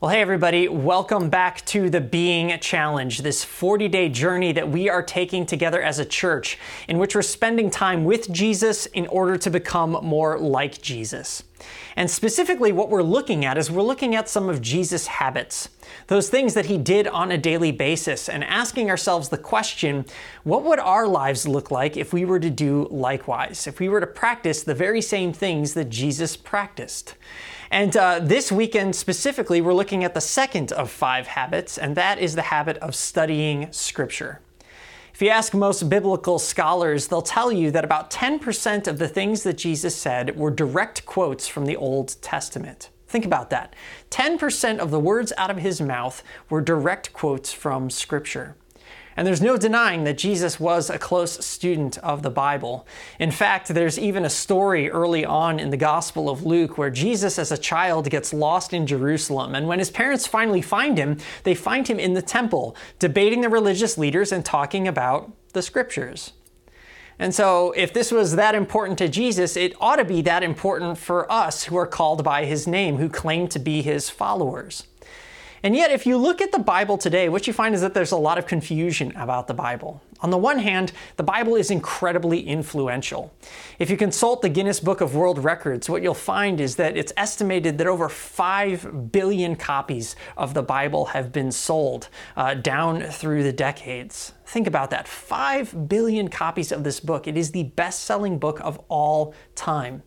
Well, hey, everybody, welcome back to the Being Challenge, this 40 day journey that we are taking together as a church, in which we're spending time with Jesus in order to become more like Jesus. And specifically, what we're looking at is we're looking at some of Jesus' habits, those things that he did on a daily basis, and asking ourselves the question what would our lives look like if we were to do likewise, if we were to practice the very same things that Jesus practiced? And uh, this weekend specifically, we're looking at the second of five habits, and that is the habit of studying Scripture. If you ask most biblical scholars, they'll tell you that about 10% of the things that Jesus said were direct quotes from the Old Testament. Think about that. 10% of the words out of his mouth were direct quotes from Scripture. And there's no denying that Jesus was a close student of the Bible. In fact, there's even a story early on in the Gospel of Luke where Jesus, as a child, gets lost in Jerusalem. And when his parents finally find him, they find him in the temple, debating the religious leaders and talking about the scriptures. And so, if this was that important to Jesus, it ought to be that important for us who are called by his name, who claim to be his followers. And yet, if you look at the Bible today, what you find is that there's a lot of confusion about the Bible. On the one hand, the Bible is incredibly influential. If you consult the Guinness Book of World Records, what you'll find is that it's estimated that over 5 billion copies of the Bible have been sold uh, down through the decades. Think about that 5 billion copies of this book. It is the best selling book of all time.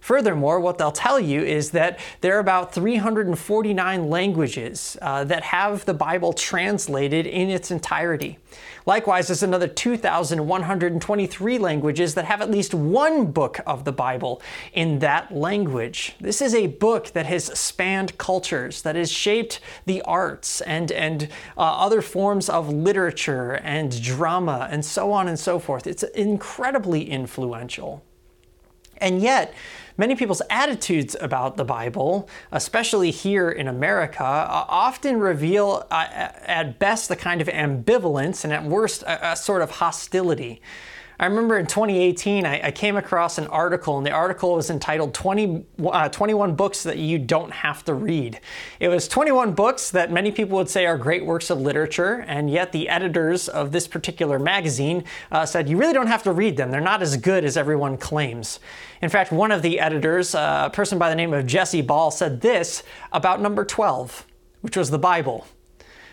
Furthermore, what they'll tell you is that there are about 349 languages uh, that have the Bible translated in its entirety. Likewise, there's another 2,123 languages that have at least one book of the Bible in that language. This is a book that has spanned cultures, that has shaped the arts and, and uh, other forms of literature and drama and so on and so forth. It's incredibly influential. And yet, many people's attitudes about the Bible, especially here in America, uh, often reveal uh, at best the kind of ambivalence and at worst a, a sort of hostility. I remember in 2018, I, I, came across an article, and the article was entitled 20, uh, 21 Books That You Don't Have to Read. It was 21 books that many people would say are great works of literature, and yet the editors of this particular magazine uh, said you really don't have to read them. They're not as good as everyone claims. In fact, one of the editors, uh, a person by the name of Jesse Ball, said this about number 12, which was the Bible.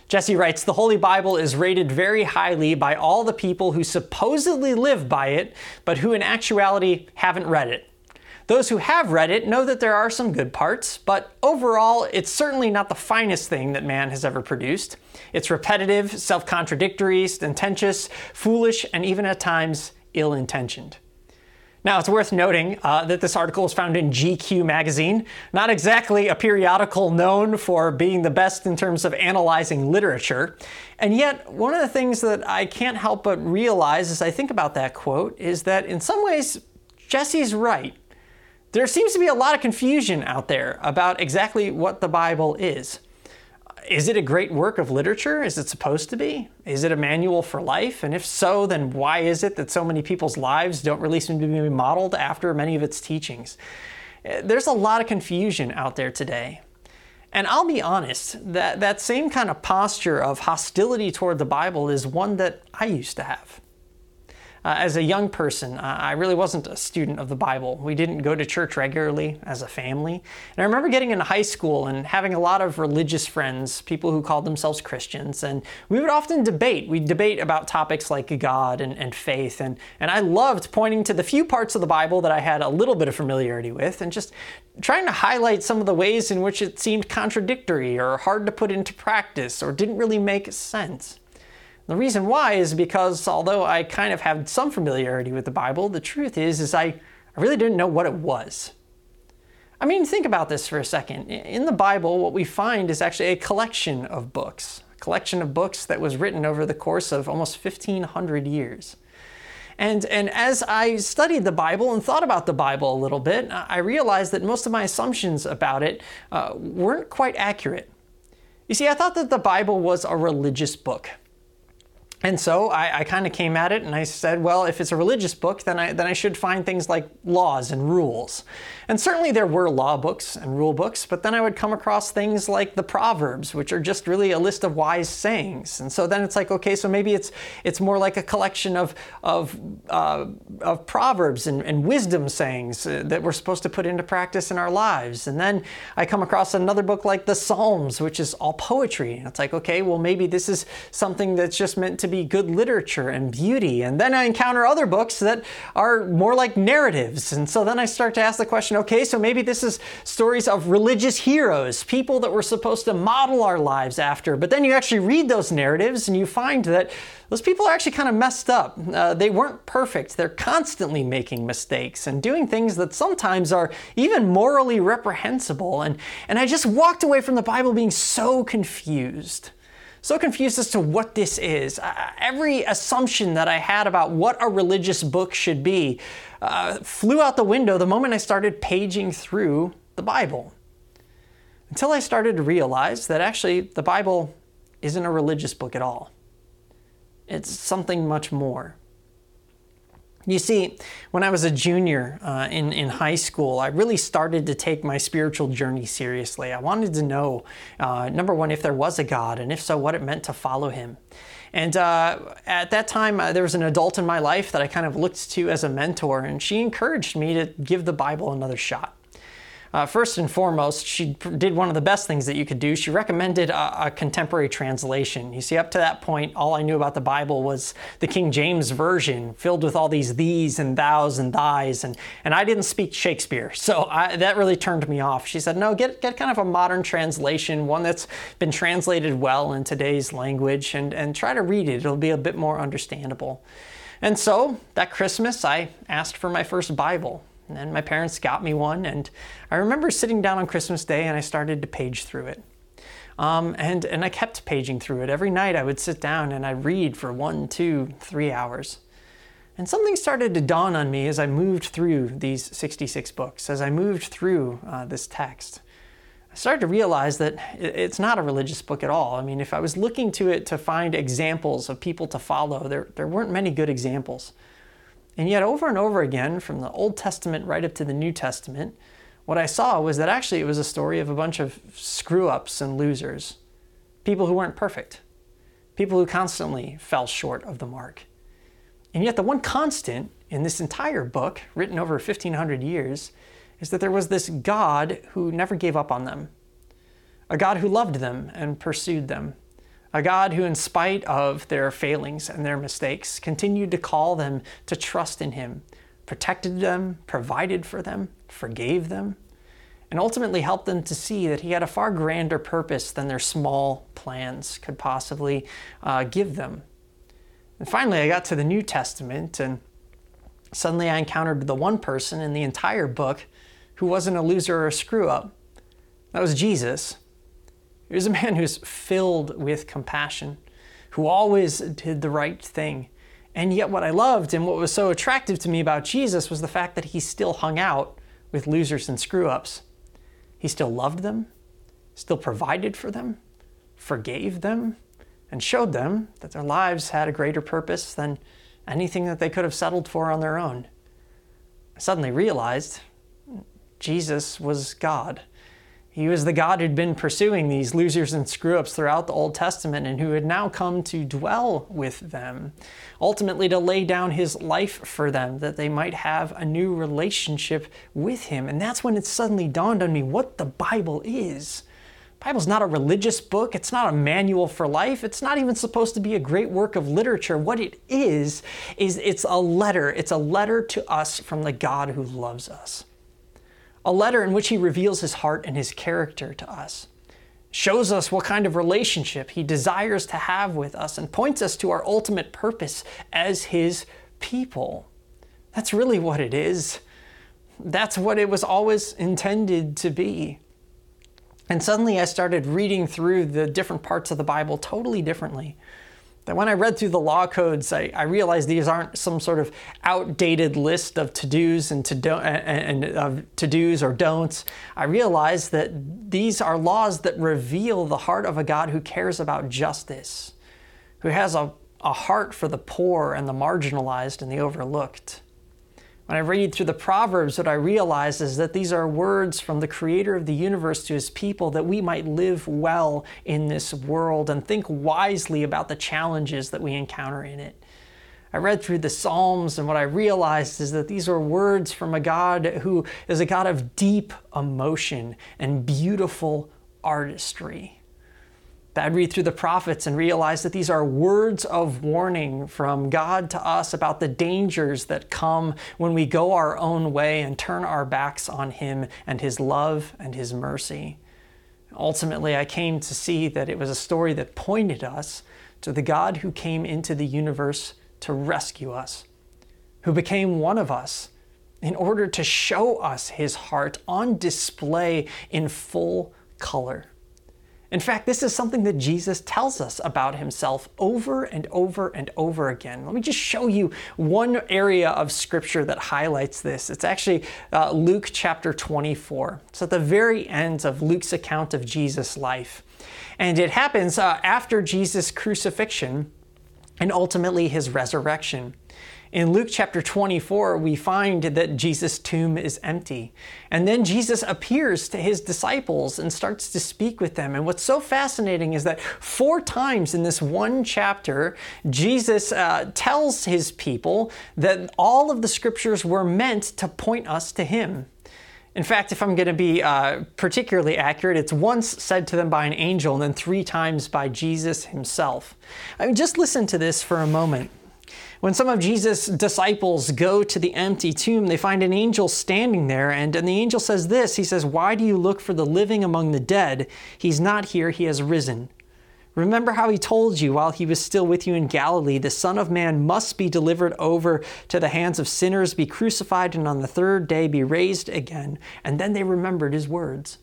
Jesse writes The Holy Bible is rated very highly by all the people who supposedly live by it, but who in actuality haven't read it. Those who have read it know that there are some good parts, but overall, it's certainly not the finest thing that man has ever produced. It's repetitive, self contradictory, sententious, foolish, and even at times ill intentioned. Now, it's worth noting uh, that this article was found in GQ magazine, not exactly a periodical known for being the best in terms of analyzing literature. And yet, one of the things that I can't help but realize as I think about that quote is that in some ways, Jesse's right. There seems to be a lot of confusion out there about exactly what the Bible is is it a great work of literature? Is it supposed to be? Is it a manual for life? And if so, then why is it that so many people's lives don't really seem to be modeled after many of its teachings? Eh, there's a lot of confusion out there today. And I'll be honest, that, that same kind of posture of hostility toward the Bible is one that I used to have. Uh, as a young person, uh, I really wasn't a student of the Bible. We didn't go to church regularly as a family. And I remember getting into high school and having a lot of religious friends, people who called themselves Christians, and we would often debate. We'd debate about topics like God and, and faith. And, and I loved pointing to the few parts of the Bible that I had a little bit of familiarity with and just trying to highlight some of the ways in which it seemed contradictory or hard to put into practice or didn't really make sense. The reason why is because although I kind of had some familiarity with the Bible, the truth is is I, I really didn't know what it was. I mean, think about this for a second. In the Bible, what we find is actually a collection of books, a collection of books that was written over the course of almost 1500 years. And, and as I studied the Bible and thought about the Bible a little bit, I realized that most of my assumptions about it uh, weren't quite accurate. You see, I thought that the Bible was a religious book. And so I, I kind of came at it and I said, well, if it's a religious book, then I, then I should find things like laws and rules. And certainly there were law books and rule books, but then I would come across things like the Proverbs, which are just really a list of wise sayings. And so then it's like, okay, so maybe it's it's more like a collection of of uh, of proverbs and, and wisdom sayings uh, that we're supposed to put into practice in our lives. And then I come across another book like the Psalms, which is all poetry. And it's like, okay, well maybe this is something that's just meant to be good literature and beauty. And then I encounter other books that are more like narratives. And so then I start to ask the question okay, so maybe this is stories of religious heroes, people that we're supposed to model our lives after. But then you actually read those narratives and you find that those people are actually kind of messed up. Uh, they weren't perfect. They're constantly making mistakes and doing things that sometimes are even morally reprehensible. And, and I just walked away from the Bible being so confused so confused as to what this is. Uh, every assumption that I had about what a religious book should be uh, flew out the window the moment I started paging through the Bible. Until I started to realize that actually the Bible isn't a religious book at all, it's something much more. You see, when I was a junior uh, in, in high school, I really started to take my spiritual journey seriously. I wanted to know, uh, number one, if there was a God, and if so, what it meant to follow Him. And uh, at that time, uh, there was an adult in my life that I kind of looked to as a mentor, and she encouraged me to give the Bible another shot. Uh, first and foremost, she did one of the best things that you could do. She recommended a, a, contemporary translation. You see, up to that point, all I knew about the Bible was the King James Version, filled with all these these and thous and thys, and, and I didn't speak Shakespeare, so I, that really turned me off. She said, no, get, get kind of a modern translation, one that's been translated well in today's language, and, and try to read it. It'll be a bit more understandable. And so that Christmas, I asked for my first Bible. And my parents got me one, and I remember sitting down on Christmas Day and I started to page through it. Um, and, and I kept paging through it. Every night I would sit down and I'd read for one, two, three hours. And something started to dawn on me as I moved through these 66 books, as I moved through uh, this text. I started to realize that it's not a religious book at all. I mean, if I was looking to it to find examples of people to follow, there, there weren't many good examples. And yet, over and over again, from the Old Testament right up to the New Testament, what I saw was that actually it was a story of a bunch of screw ups and losers, people who weren't perfect, people who constantly fell short of the mark. And yet, the one constant in this entire book, written over 1500 years, is that there was this God who never gave up on them, a God who loved them and pursued them a God who, in spite of their failings and their mistakes, continued to call them to trust in Him, protected them, provided for them, forgave them, and ultimately helped them to see that He had a far grander purpose than their small plans could possibly uh, give them. And finally, I got to the New Testament, and suddenly I encountered the one person in the entire book who wasn't a loser or a screw up. That was Jesus. He was a man who's filled with compassion, who always did the right thing. And yet, what I loved and what was so attractive to me about Jesus was the fact that he still hung out with losers and screw ups. He still loved them, still provided for them, forgave them, and showed them that their lives had a greater purpose than anything that they could have settled for on their own. I suddenly realized Jesus was God he was the God who'd been pursuing these losers and screw ups throughout the Old Testament and who had now come to dwell with them, ultimately to lay down his life for them that they might have a new relationship with him. And that's when it suddenly dawned on me what the Bible is. The Bible's not a religious book, it's not a manual for life, it's not even supposed to be a great work of literature. What it is is it's a letter. It's a letter to us from the God who loves us a letter in which he reveals his heart and his character to us, shows us what kind of relationship he desires to have with us, and points us to our ultimate purpose as his people. That's really what it is. That's what it was always intended to be. And suddenly I started reading through the different parts of the Bible totally differently that when I read through the law codes, I, I realized these aren't some sort of outdated list of to-dos and to do, and, and uh, to-dos or don'ts. I realized that these are laws that reveal the heart of a God who cares about justice, who has a, a heart for the poor and the marginalized and the overlooked. When I read through the Proverbs, what I realize is that these are words from the creator of the universe to his people that we might live well in this world and think wisely about the challenges that we encounter in it. I read through the Psalms, and what I realized is that these are words from a God who is a God of deep emotion and beautiful artistry. I'd read through the prophets and realize that these are words of warning from God to us about the dangers that come when we go our own way and turn our backs on Him and His love and His mercy. Ultimately, I came to see that it was a story that pointed us to the God who came into the universe to rescue us, who became one of us in order to show us His heart on display in full color. In fact, this is something that Jesus tells us about himself over and over and over again. Let me just show you one area of scripture that highlights this. It's actually uh, Luke chapter 24. It's at the very end of Luke's account of Jesus' life. And it happens uh, after Jesus' crucifixion and ultimately his resurrection. In Luke chapter 24, we find that Jesus' tomb is empty. And then Jesus appears to his disciples and starts to speak with them. And what's so fascinating is that four times in this one chapter, Jesus uh, tells his people that all of the scriptures were meant to point us to him. In fact, if I'm going to be uh, particularly accurate, it's once said to them by an angel and then three times by Jesus himself. I mean, just listen to this for a moment. When some of Jesus' disciples go to the empty tomb, they find an angel standing there, and, and the angel says this He says, Why do you look for the living among the dead? He's not here, he has risen. Remember how he told you while he was still with you in Galilee, the Son of Man must be delivered over to the hands of sinners, be crucified, and on the third day be raised again. And then they remembered his words.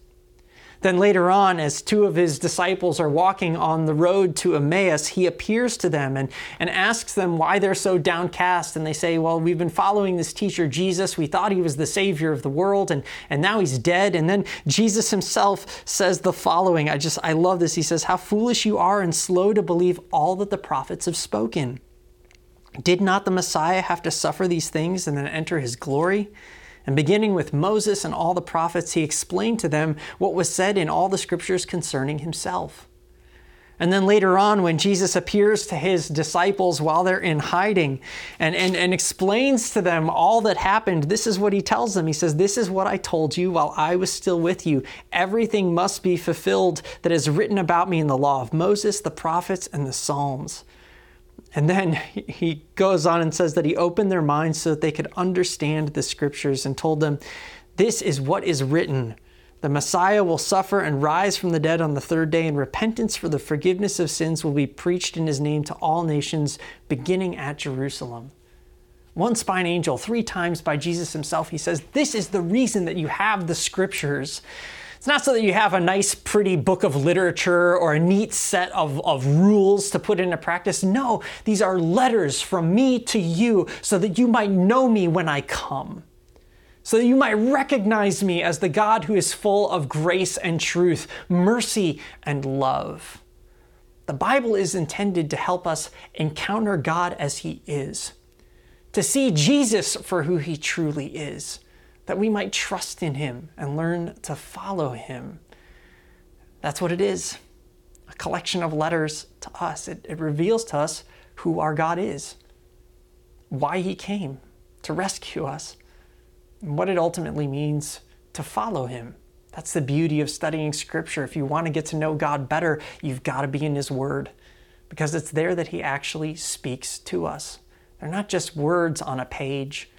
Then later on, as two of his disciples are walking on the road to Emmaus, he appears to them and, and asks them why they're so downcast. And they say, Well, we've been following this teacher, Jesus. We thought he was the Savior of the world, and, and now he's dead. And then Jesus himself says the following I just, I love this. He says, How foolish you are and slow to believe all that the prophets have spoken. Did not the Messiah have to suffer these things and then enter his glory? And beginning with Moses and all the prophets, he explained to them what was said in all the scriptures concerning himself. And then later on, when Jesus appears to his disciples while they're in hiding and, and, and explains to them all that happened, this is what he tells them. He says, This is what I told you while I was still with you. Everything must be fulfilled that is written about me in the law of Moses, the prophets, and the Psalms. And then he goes on and says that he opened their minds so that they could understand the scriptures and told them, This is what is written. The Messiah will suffer and rise from the dead on the third day, and repentance for the forgiveness of sins will be preached in his name to all nations, beginning at Jerusalem. Once by an angel, three times by Jesus himself, he says, This is the reason that you have the scriptures it's not so that you have a nice, pretty book of literature or a neat set of, of rules to put into practice. No, these are letters from me to you so that you might know me when I come. So that you might recognize me as the God who is full of grace and truth, mercy and love. The Bible is intended to help us encounter God as He is, to see Jesus for who He truly is that we might trust in Him and learn to follow Him. That's what it is a collection of letters to us. It, it reveals to us who our God is, why He came to rescue us, and what it ultimately means to follow Him. That's the beauty of studying Scripture. If you want to get to know God better, you've got to be in His Word because it's there that He actually speaks to us. They're not just words on a page,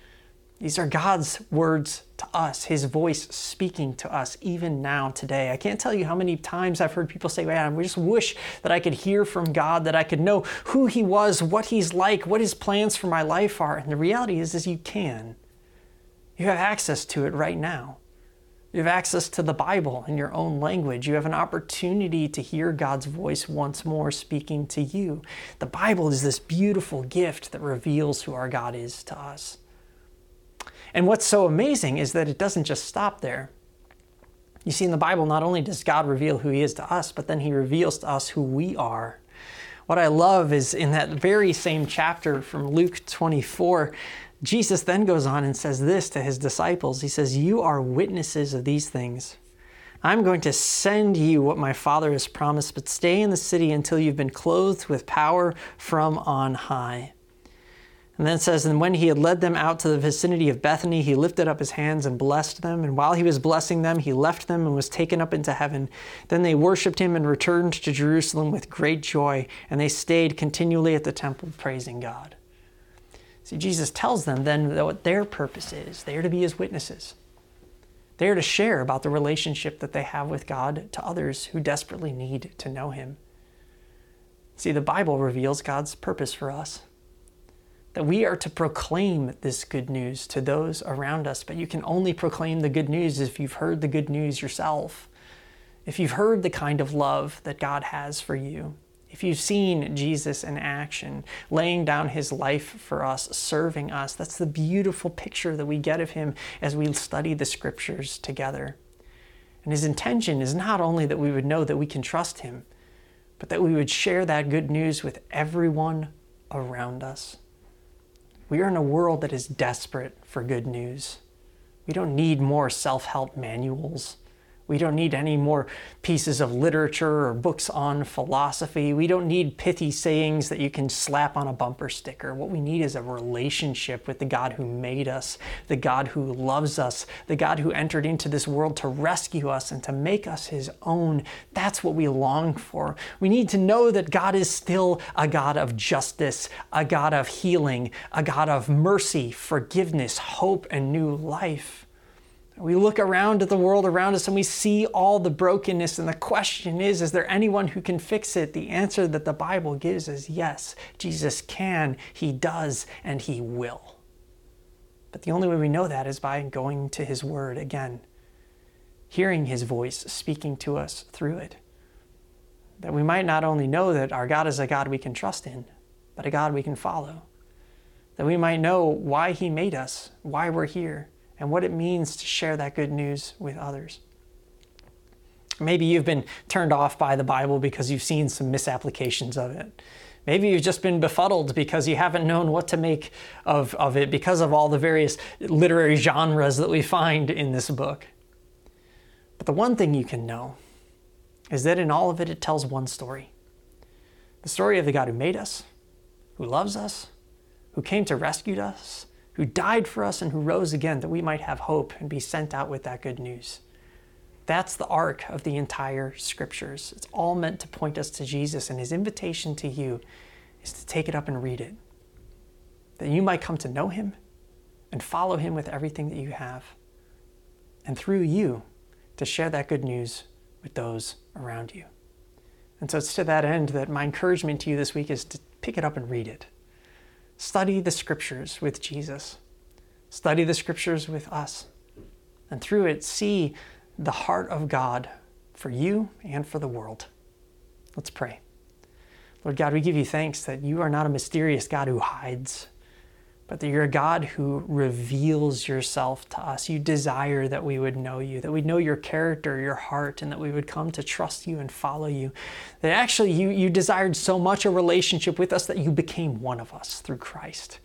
these are God's words to us, His voice speaking to us even now today. I can't tell you how many times I've heard people say, Man, we just wish that I could hear from God, that I could know who He was, what He's like, what His plans for my life are. And the reality is, is you can. You have access to it right now. You have access to the Bible in your own language. You have an opportunity to hear God's voice once more speaking to you. The Bible is this beautiful gift that reveals who our God is to us. And what's so amazing is that it doesn't just stop there. You see, in the Bible, not only does God reveal who He is to us, but then He reveals to us who we are. What I love is in that very same chapter from Luke 24, Jesus then goes on and says this to his disciples He says, You are witnesses of these things. I'm going to send you what my Father has promised, but stay in the city until you've been clothed with power from on high. And then it says, And when he had led them out to the vicinity of Bethany, he lifted up his hands and blessed them. And while he was blessing them, he left them and was taken up into heaven. Then they worshiped him and returned to Jerusalem with great joy, and they stayed continually at the temple praising God. See, Jesus tells them then what their purpose is. They are to be his witnesses. They are to share about the relationship that they have with God to others who desperately need to know Him. See, the Bible reveals God's purpose for us that we are to proclaim this good news to those around us, but you can only proclaim the good news if you've heard the good news yourself. If you've heard the kind of love that God has for you, if you've seen Jesus in action, laying down his life for us, serving us, that's the beautiful picture that we get of him as we study the scriptures together. And his intention is not only that we would know that we can trust him, but that we would share that good news with everyone around us. We are in a world that is desperate for good news. We don't need more self help manuals. We don't need any more pieces of literature or books on philosophy. We don't need pithy sayings that you can slap on a bumper sticker. What we need is a relationship with the God who made us, the God who loves us, the God who entered into this world to rescue us and to make us his own. That's what we long for. We need to know that God is still a God of justice, a God of healing, a God of mercy, forgiveness, hope, and new life. We look around at the world around us and we see all the brokenness, and the question is is there anyone who can fix it? The answer that the Bible gives is yes, Jesus can, He does, and He will. But the only way we know that is by going to His Word again, hearing His voice speaking to us through it. That we might not only know that our God is a God we can trust in, but a God we can follow. That we might know why He made us, why we're here and what it means to share that good news with others. Maybe you've been turned off by the Bible because you've seen some misapplications of it. Maybe you've just been befuddled because you haven't known what to make of, of it because of all the various literary genres that we find in this book. But the one thing you can know is that in all of it, it tells one story the story of the God who made us, who loves us, who came to rescue us, who died for us and who rose again that we might have hope and be sent out with that good news. That's the arc of the entire scriptures. It's all meant to point us to Jesus, and his invitation to you is to take it up and read it. That you might come to know him and follow him with everything that you have. And through you, to share that good news with those around you. And so it's to that end that my encouragement to you this week is to pick it up and read it. Study the scriptures with Jesus. Study the scriptures with us. And through it, see the heart of God for you and for the world. Let's pray. Lord God, we give you thanks that you are not a mysterious God who hides, but that you're a God who reveals yourself to us. You desire that we would know you, that we'd know your character, your heart, and that we would come to trust you and follow you. That actually you, you desired so much a relationship with us that you became one of us through Christ.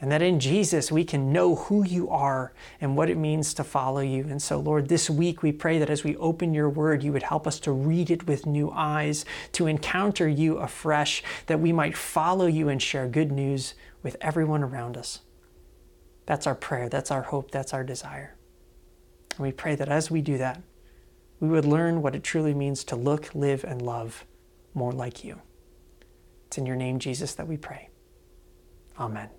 And that in Jesus we can know who you are and what it means to follow you. And so, Lord, this week we pray that as we open your word, you would help us to read it with new eyes, to encounter you afresh, that we might follow you and share good news with everyone around us. That's our prayer, that's our hope, that's our desire. And we pray that as we do that, we would learn what it truly means to look, live, and love more like you. It's in your name, Jesus, that we pray. Amen.